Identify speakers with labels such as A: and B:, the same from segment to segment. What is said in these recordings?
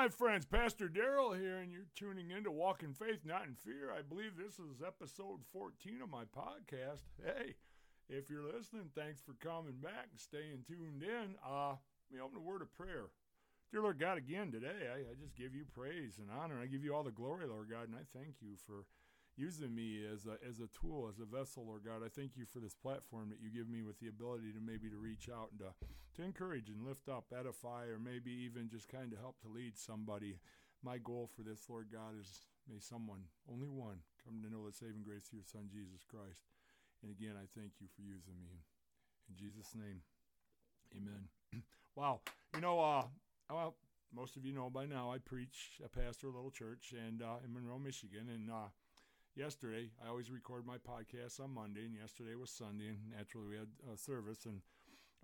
A: my friends. Pastor Daryl here, and you're tuning in to Walk in Faith, Not in Fear. I believe this is episode 14 of my podcast. Hey, if you're listening, thanks for coming back and staying tuned in. Uh, let me open a word of prayer. Dear Lord God, again today, I, I just give you praise and honor. I give you all the glory, Lord God, and I thank you for using me as a, as a tool, as a vessel, Lord God. I thank you for this platform that you give me with the ability to maybe to reach out and to, to encourage and lift up, edify, or maybe even just kind of help to lead somebody. My goal for this, Lord God, is may someone, only one, come to know the saving grace of your Son, Jesus Christ. And again, I thank you for using me. In Jesus' name, amen. wow. You know, uh, well, most of you know by now I preach, I pastor a little church and uh, in Monroe, Michigan, and uh, yesterday. I always record my podcast on Monday, and yesterday was Sunday, and naturally we had a service. And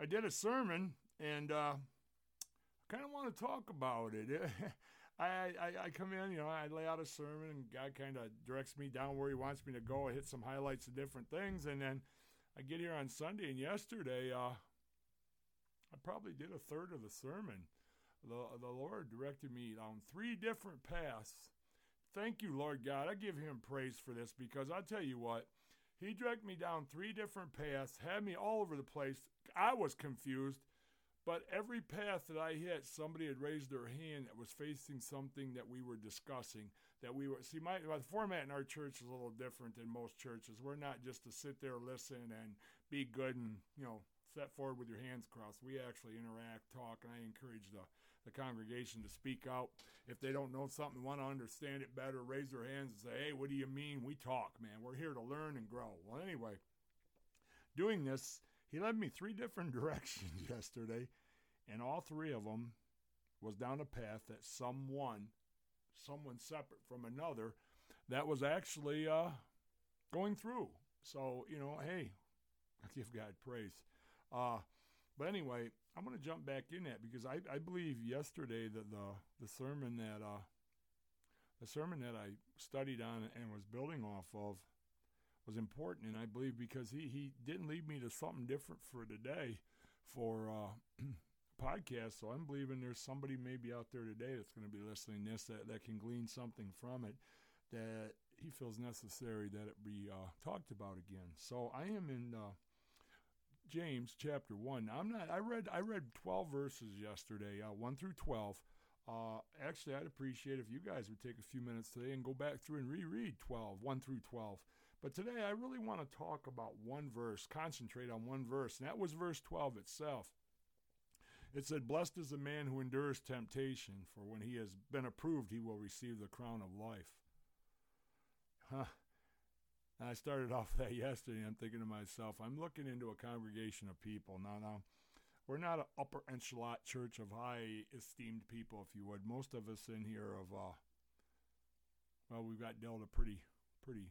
A: I did a sermon, and uh, I kind of want to talk about it. I, I, I come in, you know, I lay out a sermon, and God kind of directs me down where He wants me to go. I hit some highlights of different things, and then I get here on Sunday, and yesterday uh, I probably did a third of the sermon. The, the Lord directed me down three different paths Thank you, Lord God. I give him praise for this because I tell you what, he dragged me down three different paths, had me all over the place. I was confused, but every path that I hit, somebody had raised their hand that was facing something that we were discussing. That we were see my, my format in our church is a little different than most churches. We're not just to sit there, listen, and be good and you know set forward with your hands crossed. We actually interact, talk, and I encourage the, the congregation to speak out. If they don't know something, want to understand it better, raise their hands and say, hey, what do you mean? We talk, man. We're here to learn and grow. Well, anyway, doing this, he led me three different directions yesterday, and all three of them was down a path that someone, someone separate from another, that was actually uh, going through. So, you know, hey, give God praise. Uh, but anyway, I'm going to jump back in that because I, I believe yesterday that the the sermon that uh, the sermon that I studied on and was building off of was important, and I believe because he he didn't lead me to something different for today for uh, podcast. So I'm believing there's somebody maybe out there today that's going to be listening to this that, that can glean something from it that he feels necessary that it be uh, talked about again. So I am in uh, James chapter one. I'm not. I read. I read 12 verses yesterday, uh, one through 12. Uh, actually, I'd appreciate if you guys would take a few minutes today and go back through and reread 12, 1 through 12. But today, I really want to talk about one verse, concentrate on one verse, and that was verse 12 itself. It said, Blessed is the man who endures temptation, for when he has been approved, he will receive the crown of life. Huh. And I started off that yesterday. I'm thinking to myself, I'm looking into a congregation of people. Now, now, we're not an upper echelon church of high esteemed people, if you would. Most of us in here have, uh, well, we've got dealt a pretty, pretty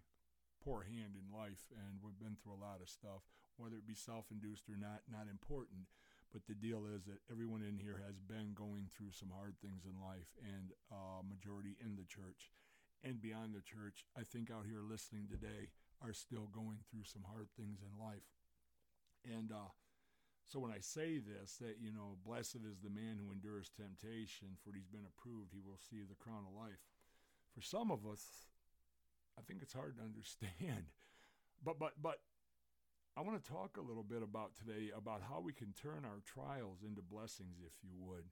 A: poor hand in life, and we've been through a lot of stuff. Whether it be self-induced or not, not important. But the deal is that everyone in here has been going through some hard things in life, and uh, majority in the church and beyond the church, I think out here listening today are still going through some hard things in life. And uh, so when I say this, that, you know, blessed is the man who endures temptation, for he's been approved, he will see the crown of life. For some of us, I think it's hard to understand. But, but, but, I want to talk a little bit about today about how we can turn our trials into blessings, if you would.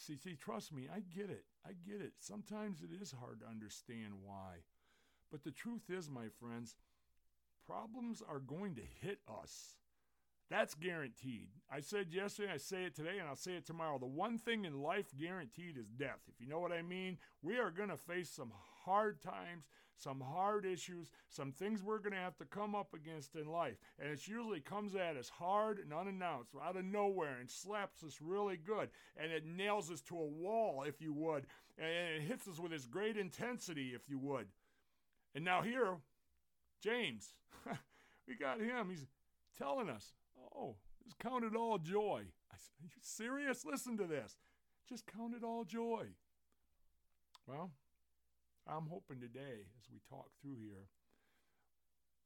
A: See, see, trust me, I get it. I get it. Sometimes it is hard to understand why. But the truth is, my friends, problems are going to hit us. That's guaranteed. I said yesterday, I say it today, and I'll say it tomorrow. The one thing in life guaranteed is death. If you know what I mean, we are going to face some hard times, some hard issues, some things we're going to have to come up against in life. And it usually comes at us hard and unannounced, out of nowhere, and slaps us really good. And it nails us to a wall, if you would. And it hits us with its great intensity, if you would. And now, here, James, we got him. He's telling us Oh, just count it all joy. I said, Are you serious? Listen to this. Just count it all joy. Well, I'm hoping today, as we talk through here,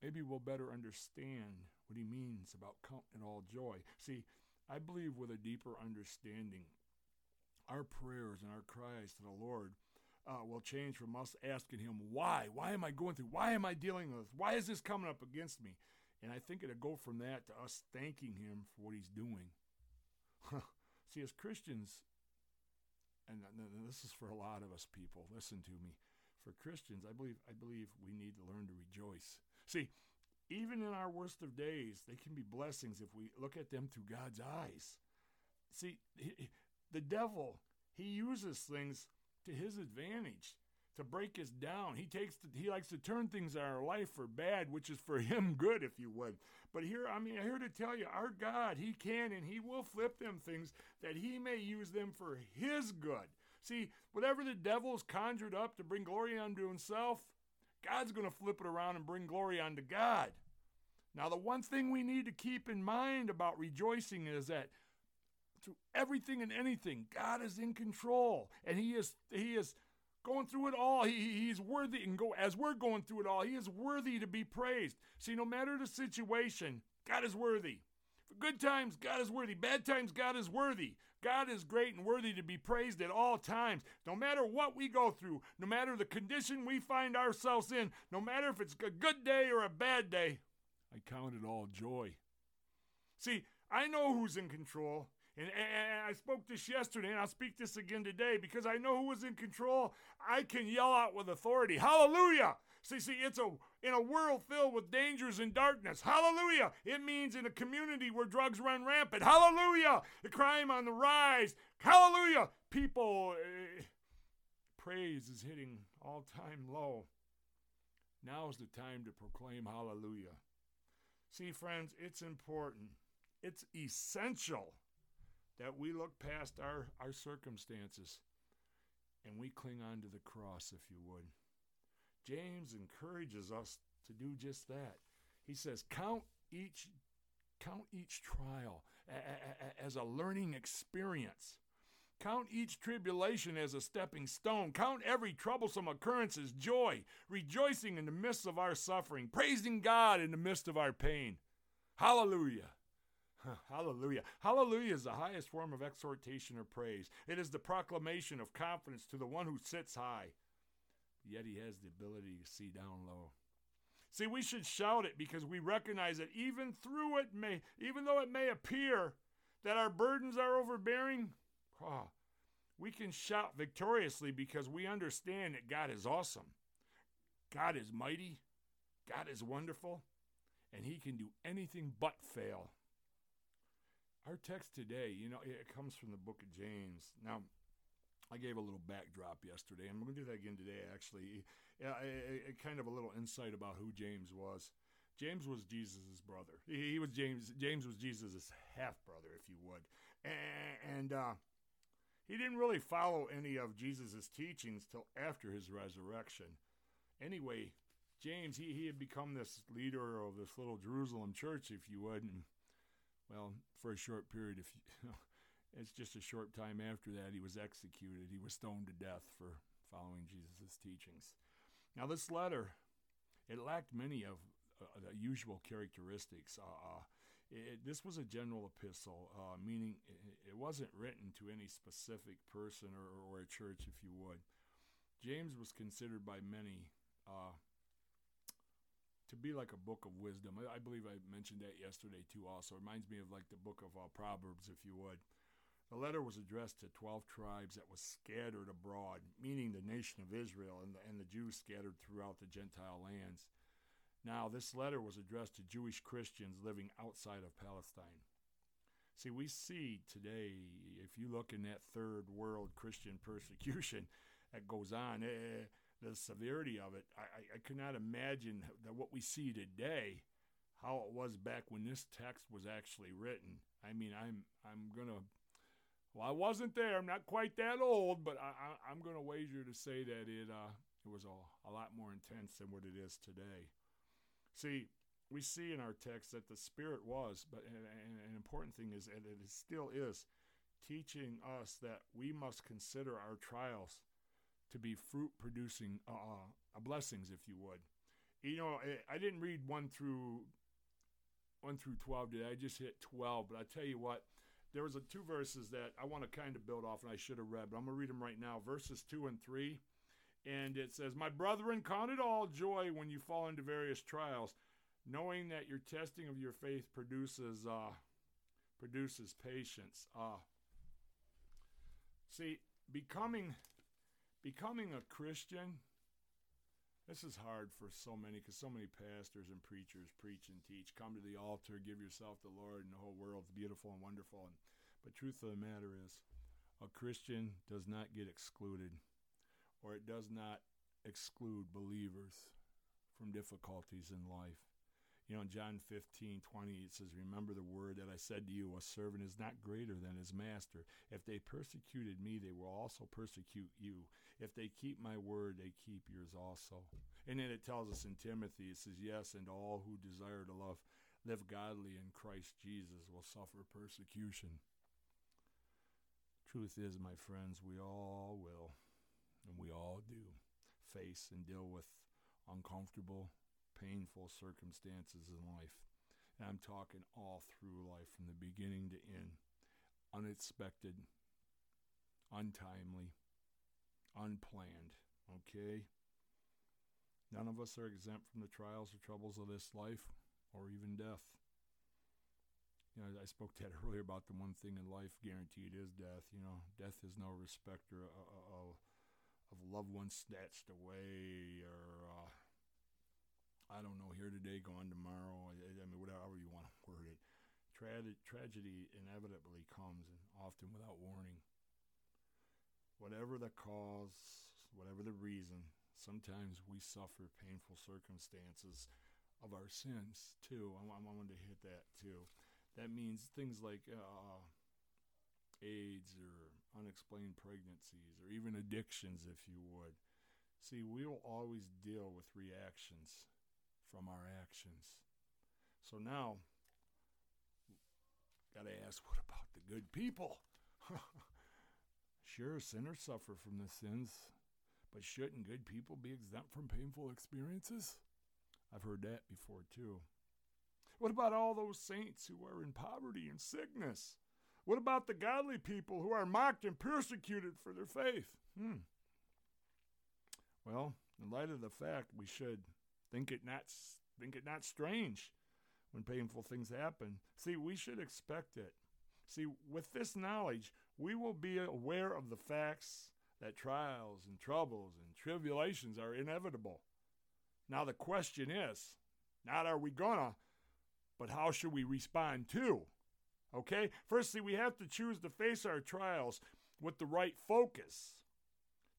A: maybe we'll better understand what he means about counting it all joy. See, I believe with a deeper understanding our prayers and our cries to the Lord uh, will change from us asking Him, Why? Why am I going through? Why am I dealing with this? Why is this coming up against me? And I think it'll go from that to us thanking Him for what He's doing. See, as Christians, and this is for a lot of us people, listen to me. For Christians, I believe I believe we need to learn to rejoice. See, even in our worst of days, they can be blessings if we look at them through God's eyes. See, the devil, he uses things to his advantage to break us down. He takes to, he likes to turn things in our life for bad, which is for him good, if you would. But here, I mean, I'm here to tell you, our God, he can and he will flip them things that he may use them for his good. See, whatever the devil's conjured up to bring glory unto himself, God's going to flip it around and bring glory unto God. Now, the one thing we need to keep in mind about rejoicing is that through everything and anything, God is in control, and He is He is going through it all. He, he's worthy, and go as we're going through it all. He is worthy to be praised. See, no matter the situation, God is worthy. For good times, God is worthy. Bad times, God is worthy. God is great and worthy to be praised at all times. No matter what we go through, no matter the condition we find ourselves in, no matter if it's a good day or a bad day, I count it all joy. See, I know who's in control. And, and, I spoke this yesterday, and I'll speak this again today because I know who is in control. I can yell out with authority, Hallelujah! See, see, it's a in a world filled with dangers and darkness. Hallelujah! It means in a community where drugs run rampant. Hallelujah! The crime on the rise. Hallelujah! People, uh, praise is hitting all time low. Now is the time to proclaim Hallelujah. See, friends, it's important. It's essential that we look past our, our circumstances and we cling on to the cross, if you would. James encourages us to do just that. He says, Count each, count each trial as a learning experience. Count each tribulation as a stepping stone. Count every troublesome occurrence as joy, rejoicing in the midst of our suffering, praising God in the midst of our pain. Hallelujah. Hallelujah. Hallelujah is the highest form of exhortation or praise. It is the proclamation of confidence to the one who sits high, yet he has the ability to see down low. See, we should shout it because we recognize that even through it may, even though it may appear that our burdens are overbearing, oh, we can shout victoriously because we understand that God is awesome. God is mighty. God is wonderful. And he can do anything but fail. Our text today, you know, it comes from the book of James. Now, I gave a little backdrop yesterday. And I'm going to do that again today, actually. a, kind of a little insight about who James was. James was Jesus' brother. He, he was James. James was Jesus' half brother, if you would, and, and uh, he didn't really follow any of Jesus' teachings till after his resurrection. Anyway, James he, he had become this leader of this little Jerusalem church, if you would, and well, for a short period, if you, it's just a short time after that, he was executed. He was stoned to death for following Jesus' teachings. Now, this letter, it lacked many of uh, the usual characteristics. Uh, uh it, this was a general epistle, uh, meaning it, wasn't written to any specific person or, or, a church, if you would. James was considered by many uh, to be like a book of wisdom. I, believe I mentioned that yesterday too. Also, it reminds me of like the book of uh, Proverbs, if you would. The letter was addressed to 12 tribes that was scattered abroad, meaning the nation of Israel and the, and the Jews scattered throughout the Gentile lands. Now, this letter was addressed to Jewish Christians living outside of Palestine. See, we see today, if you look in that third world Christian persecution that goes on, eh, the severity of it, I, I could not imagine that what we see today, how it was back when this text was actually written. I mean, I'm I'm gonna. Well, I wasn't there. I'm not quite that old, but I, I, am going to wager to say that it uh, it was a, a lot more intense than what it is today. See, we see in our text that the Spirit was, but and, and an important thing is, that it still is, teaching us that we must consider our trials to be fruit producing uh, uh blessings, if you would. You know, I didn't read one through one through twelve today. I just hit twelve, but I tell you what, there was a two verses that I want to kind of build off, and I should have read, but I'm to read them right now. Verses two and three, and it says, "My brethren, count it all joy when you fall into various trials, knowing that your testing of your faith produces uh, produces patience." Uh, see, becoming becoming a Christian. This is hard for so many because so many pastors and preachers preach and teach. Come to the altar, give yourself to the Lord, and the whole world's beautiful and wonderful. And, but truth of the matter is, a Christian does not get excluded, or it does not exclude believers from difficulties in life. You know, in John 15, 20, it says, Remember the word that I said to you, a servant is not greater than his master. If they persecuted me, they will also persecute you. If they keep my word, they keep yours also. And then it tells us in Timothy, it says, Yes, and all who desire to love, live godly in Christ Jesus will suffer persecution. Truth is, my friends, we all will, and we all do, face and deal with uncomfortable painful circumstances in life. And I'm talking all through life from the beginning to end. Unexpected, untimely, unplanned. Okay? None of us are exempt from the trials or troubles of this life or even death. You know, I spoke that earlier about the one thing in life guaranteed is death. You know, death is no respecter of, of, of loved ones snatched away or I don't know, here today, gone tomorrow. I, I mean, whatever you want to word it. Tra- tragedy inevitably comes, and often without warning. Whatever the cause, whatever the reason, sometimes we suffer painful circumstances of our sins too. I, I wanted to hit that too. That means things like uh, AIDS or unexplained pregnancies or even addictions, if you would. See, we will always deal with reactions from our actions. So now, got to ask what about the good people? sure, sinners suffer from the sins, but shouldn't good people be exempt from painful experiences? I've heard that before too. What about all those saints who are in poverty and sickness? What about the godly people who are mocked and persecuted for their faith? Hmm. Well, in light of the fact we should think it not think it not strange when painful things happen. See, we should expect it. See, with this knowledge, we will be aware of the facts that trials and troubles and tribulations are inevitable. Now, the question is not are we gonna, but how should we respond to? Okay? Firstly, we have to choose to face our trials with the right focus.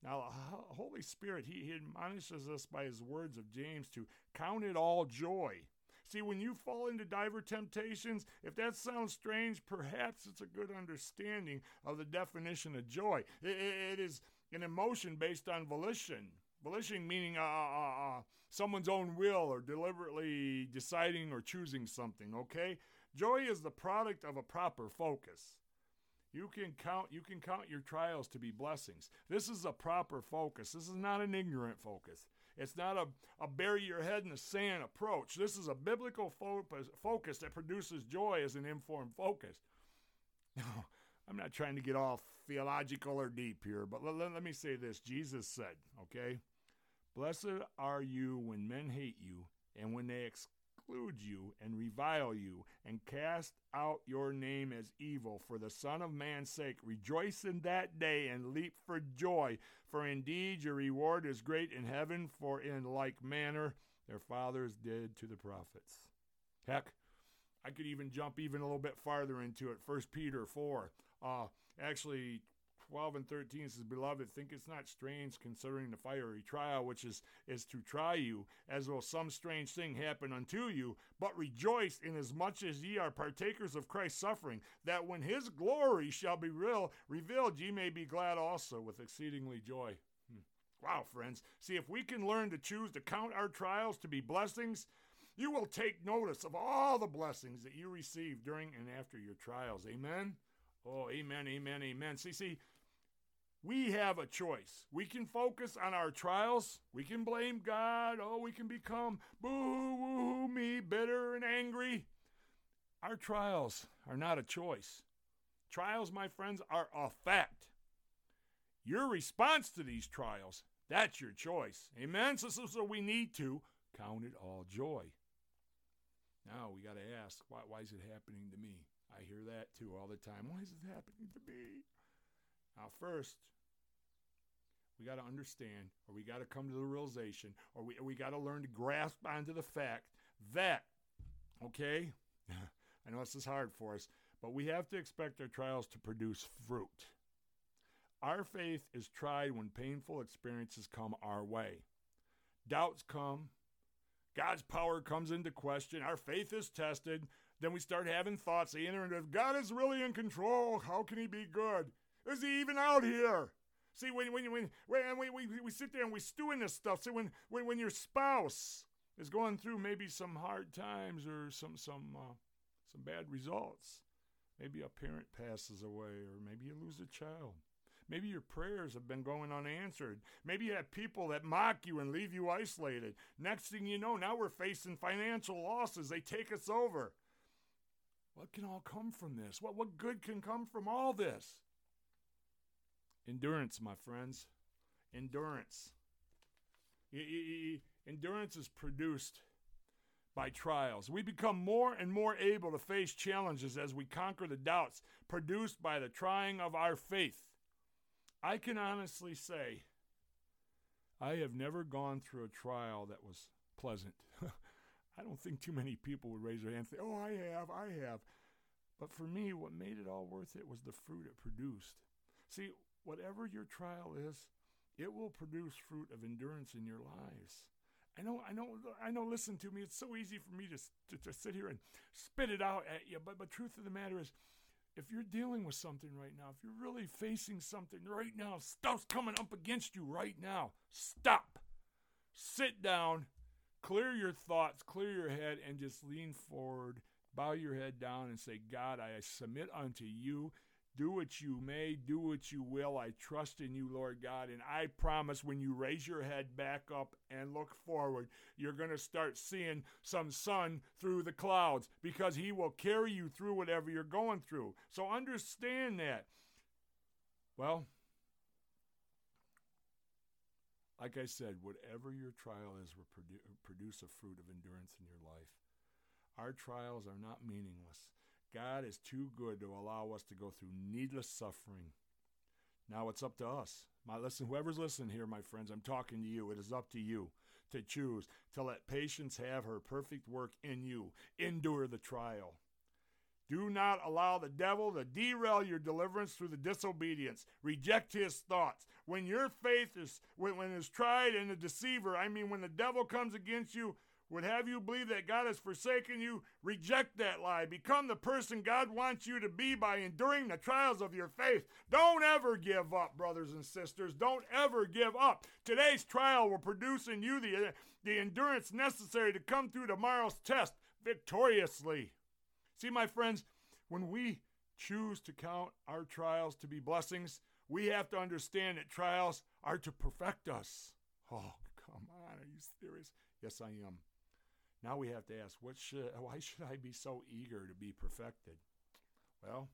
A: Now, the Holy Spirit, he, he admonishes us by his words of James to count it all joy. See, when you fall into diver temptations, if that sounds strange, perhaps it's a good understanding of the definition of joy. it, it is an emotion based on volition. Volition meaning uh, uh, uh, uh, someone's own will or deliberately deciding or choosing something, okay? Joy is the product of a proper focus. You can count you can count your trials to be blessings. This is a proper focus. This is not an ignorant focus. It's not a, a bury your head in the sand approach. This is a biblical focus, focus that produces joy as an informed focus. Now, I'm not trying to get all theological or deep here, but let, let, let me say this. Jesus said, okay, Blessed are you when men hate you and when they ex- exclude you and revile you and cast out your name as evil for the Son of Man's sake. Rejoice in that day and leap for joy, for indeed your reward is great in heaven, for in like manner their fathers did to the prophets. Heck, I could even jump even a little bit farther into it. First Peter 4. Uh, actually, 12 and 13 says, Beloved, think it's not strange considering the fiery trial which is, is to try you, as will some strange thing happen unto you, but rejoice inasmuch as ye are partakers of Christ's suffering, that when his glory shall be real, revealed, ye may be glad also with exceedingly joy. Hmm. Wow, friends. See, if we can learn to choose to count our trials to be blessings, you will take notice of all the blessings that you receive during and after your trials. Amen? Oh, amen, amen, amen. See, see, we have a choice. We can focus on our trials. We can blame God. Oh, we can become boo woo me, bitter and angry. Our trials are not a choice. Trials, my friends, are a fact. Your response to these trials, that's your choice. Amen? So, so, so we need to count it all joy. Now we got to ask, why, why is it happening to me? I hear that too all the time. Why is it happening to me? Now, first, we got to understand, or we got to come to the realization, or we, we got to learn to grasp onto the fact that, okay, I know this is hard for us, but we have to expect our trials to produce fruit. Our faith is tried when painful experiences come our way. Doubts come, God's power comes into question, our faith is tested, then we start having thoughts saying, if God is really in control, how can he be good? Is he even out here? See, when, when, when, when we, we, we sit there and we stew in this stuff, see, when, when, when your spouse is going through maybe some hard times or some, some, uh, some bad results, maybe a parent passes away or maybe you lose a child. Maybe your prayers have been going unanswered. Maybe you have people that mock you and leave you isolated. Next thing you know, now we're facing financial losses. They take us over. What can all come from this? What, what good can come from all this? Endurance, my friends. Endurance. Endurance is produced by trials. We become more and more able to face challenges as we conquer the doubts produced by the trying of our faith. I can honestly say I have never gone through a trial that was pleasant. I don't think too many people would raise their hand and say, Oh, I have, I have. But for me, what made it all worth it was the fruit it produced. See, whatever your trial is, it will produce fruit of endurance in your lives. I know, I know, I know. Listen to me. It's so easy for me to, to, to sit here and spit it out at you. But, but truth of the matter is, if you're dealing with something right now, if you're really facing something right now, stuff's coming up against you right now, stop. Sit down, clear your thoughts, clear your head, and just lean forward, bow your head down, and say, God, I submit unto you do what you may, do what you will. I trust in you, Lord God. And I promise when you raise your head back up and look forward, you're going to start seeing some sun through the clouds because He will carry you through whatever you're going through. So understand that. Well, like I said, whatever your trial is will produce a fruit of endurance in your life. Our trials are not meaningless. God is too good to allow us to go through needless suffering. Now it's up to us. My listen, whoever's listening here, my friends, I'm talking to you. It is up to you to choose to let patience have her perfect work in you. Endure the trial. Do not allow the devil to derail your deliverance through the disobedience. Reject his thoughts. When your faith is when, when is tried and the deceiver, I mean when the devil comes against you, would have you believe that God has forsaken you, reject that lie. Become the person God wants you to be by enduring the trials of your faith. Don't ever give up, brothers and sisters. Don't ever give up. Today's trial will produce in you the, the endurance necessary to come through tomorrow's test victoriously. See, my friends, when we choose to count our trials to be blessings, we have to understand that trials are to perfect us. Oh, come on. Are you serious? Yes, I am. Now we have to ask, what should, why should I be so eager to be perfected? Well,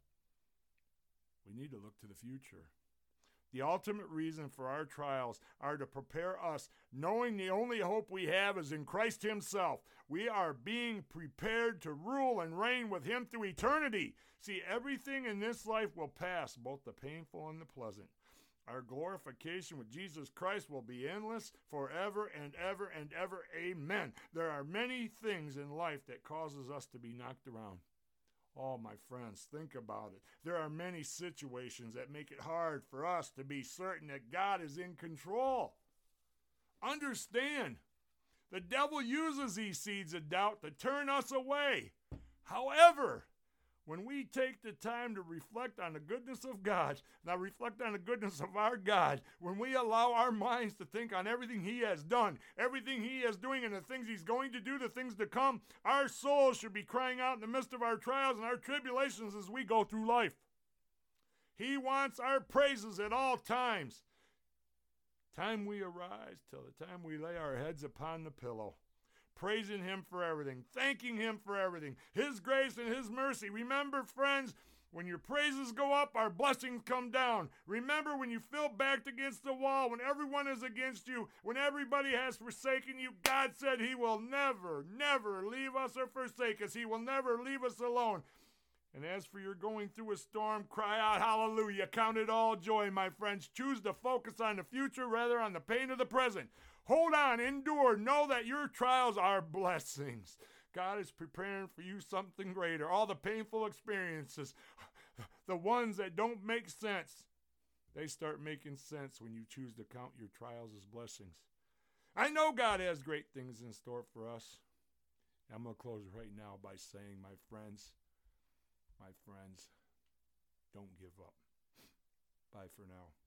A: we need to look to the future. The ultimate reason for our trials are to prepare us, knowing the only hope we have is in Christ Himself. We are being prepared to rule and reign with Him through eternity. See, everything in this life will pass, both the painful and the pleasant. Our glorification with Jesus Christ will be endless forever and ever and ever. Amen. There are many things in life that causes us to be knocked around. Oh, my friends, think about it. There are many situations that make it hard for us to be certain that God is in control. Understand, the devil uses these seeds of doubt to turn us away. However, when we take the time to reflect on the goodness of God, now reflect on the goodness of our God, when we allow our minds to think on everything He has done, everything He is doing, and the things He's going to do, the things to come, our souls should be crying out in the midst of our trials and our tribulations as we go through life. He wants our praises at all times. Time we arise till the time we lay our heads upon the pillow praising Him for everything, thanking Him for everything, His grace and His mercy. Remember, friends, When your praises go up, our blessings come down. Remember, when you feel backed against the wall, when everyone is against you, when everybody has forsaken you, God said He will never, never leave us or forsake us. He will never leave us alone. And as for your going through a storm, cry out hallelujah. Count it all joy, my friends. Choose to focus on the future rather on the pain of the present. Hold on, endure. Know that your trials are blessings. God is preparing for you something greater. All the painful experiences, the ones that don't make sense, they start making sense when you choose to count your trials as blessings. I know God has great things in store for us. I'm going to close right now by saying, my friends, my friends, don't give up. Bye for now.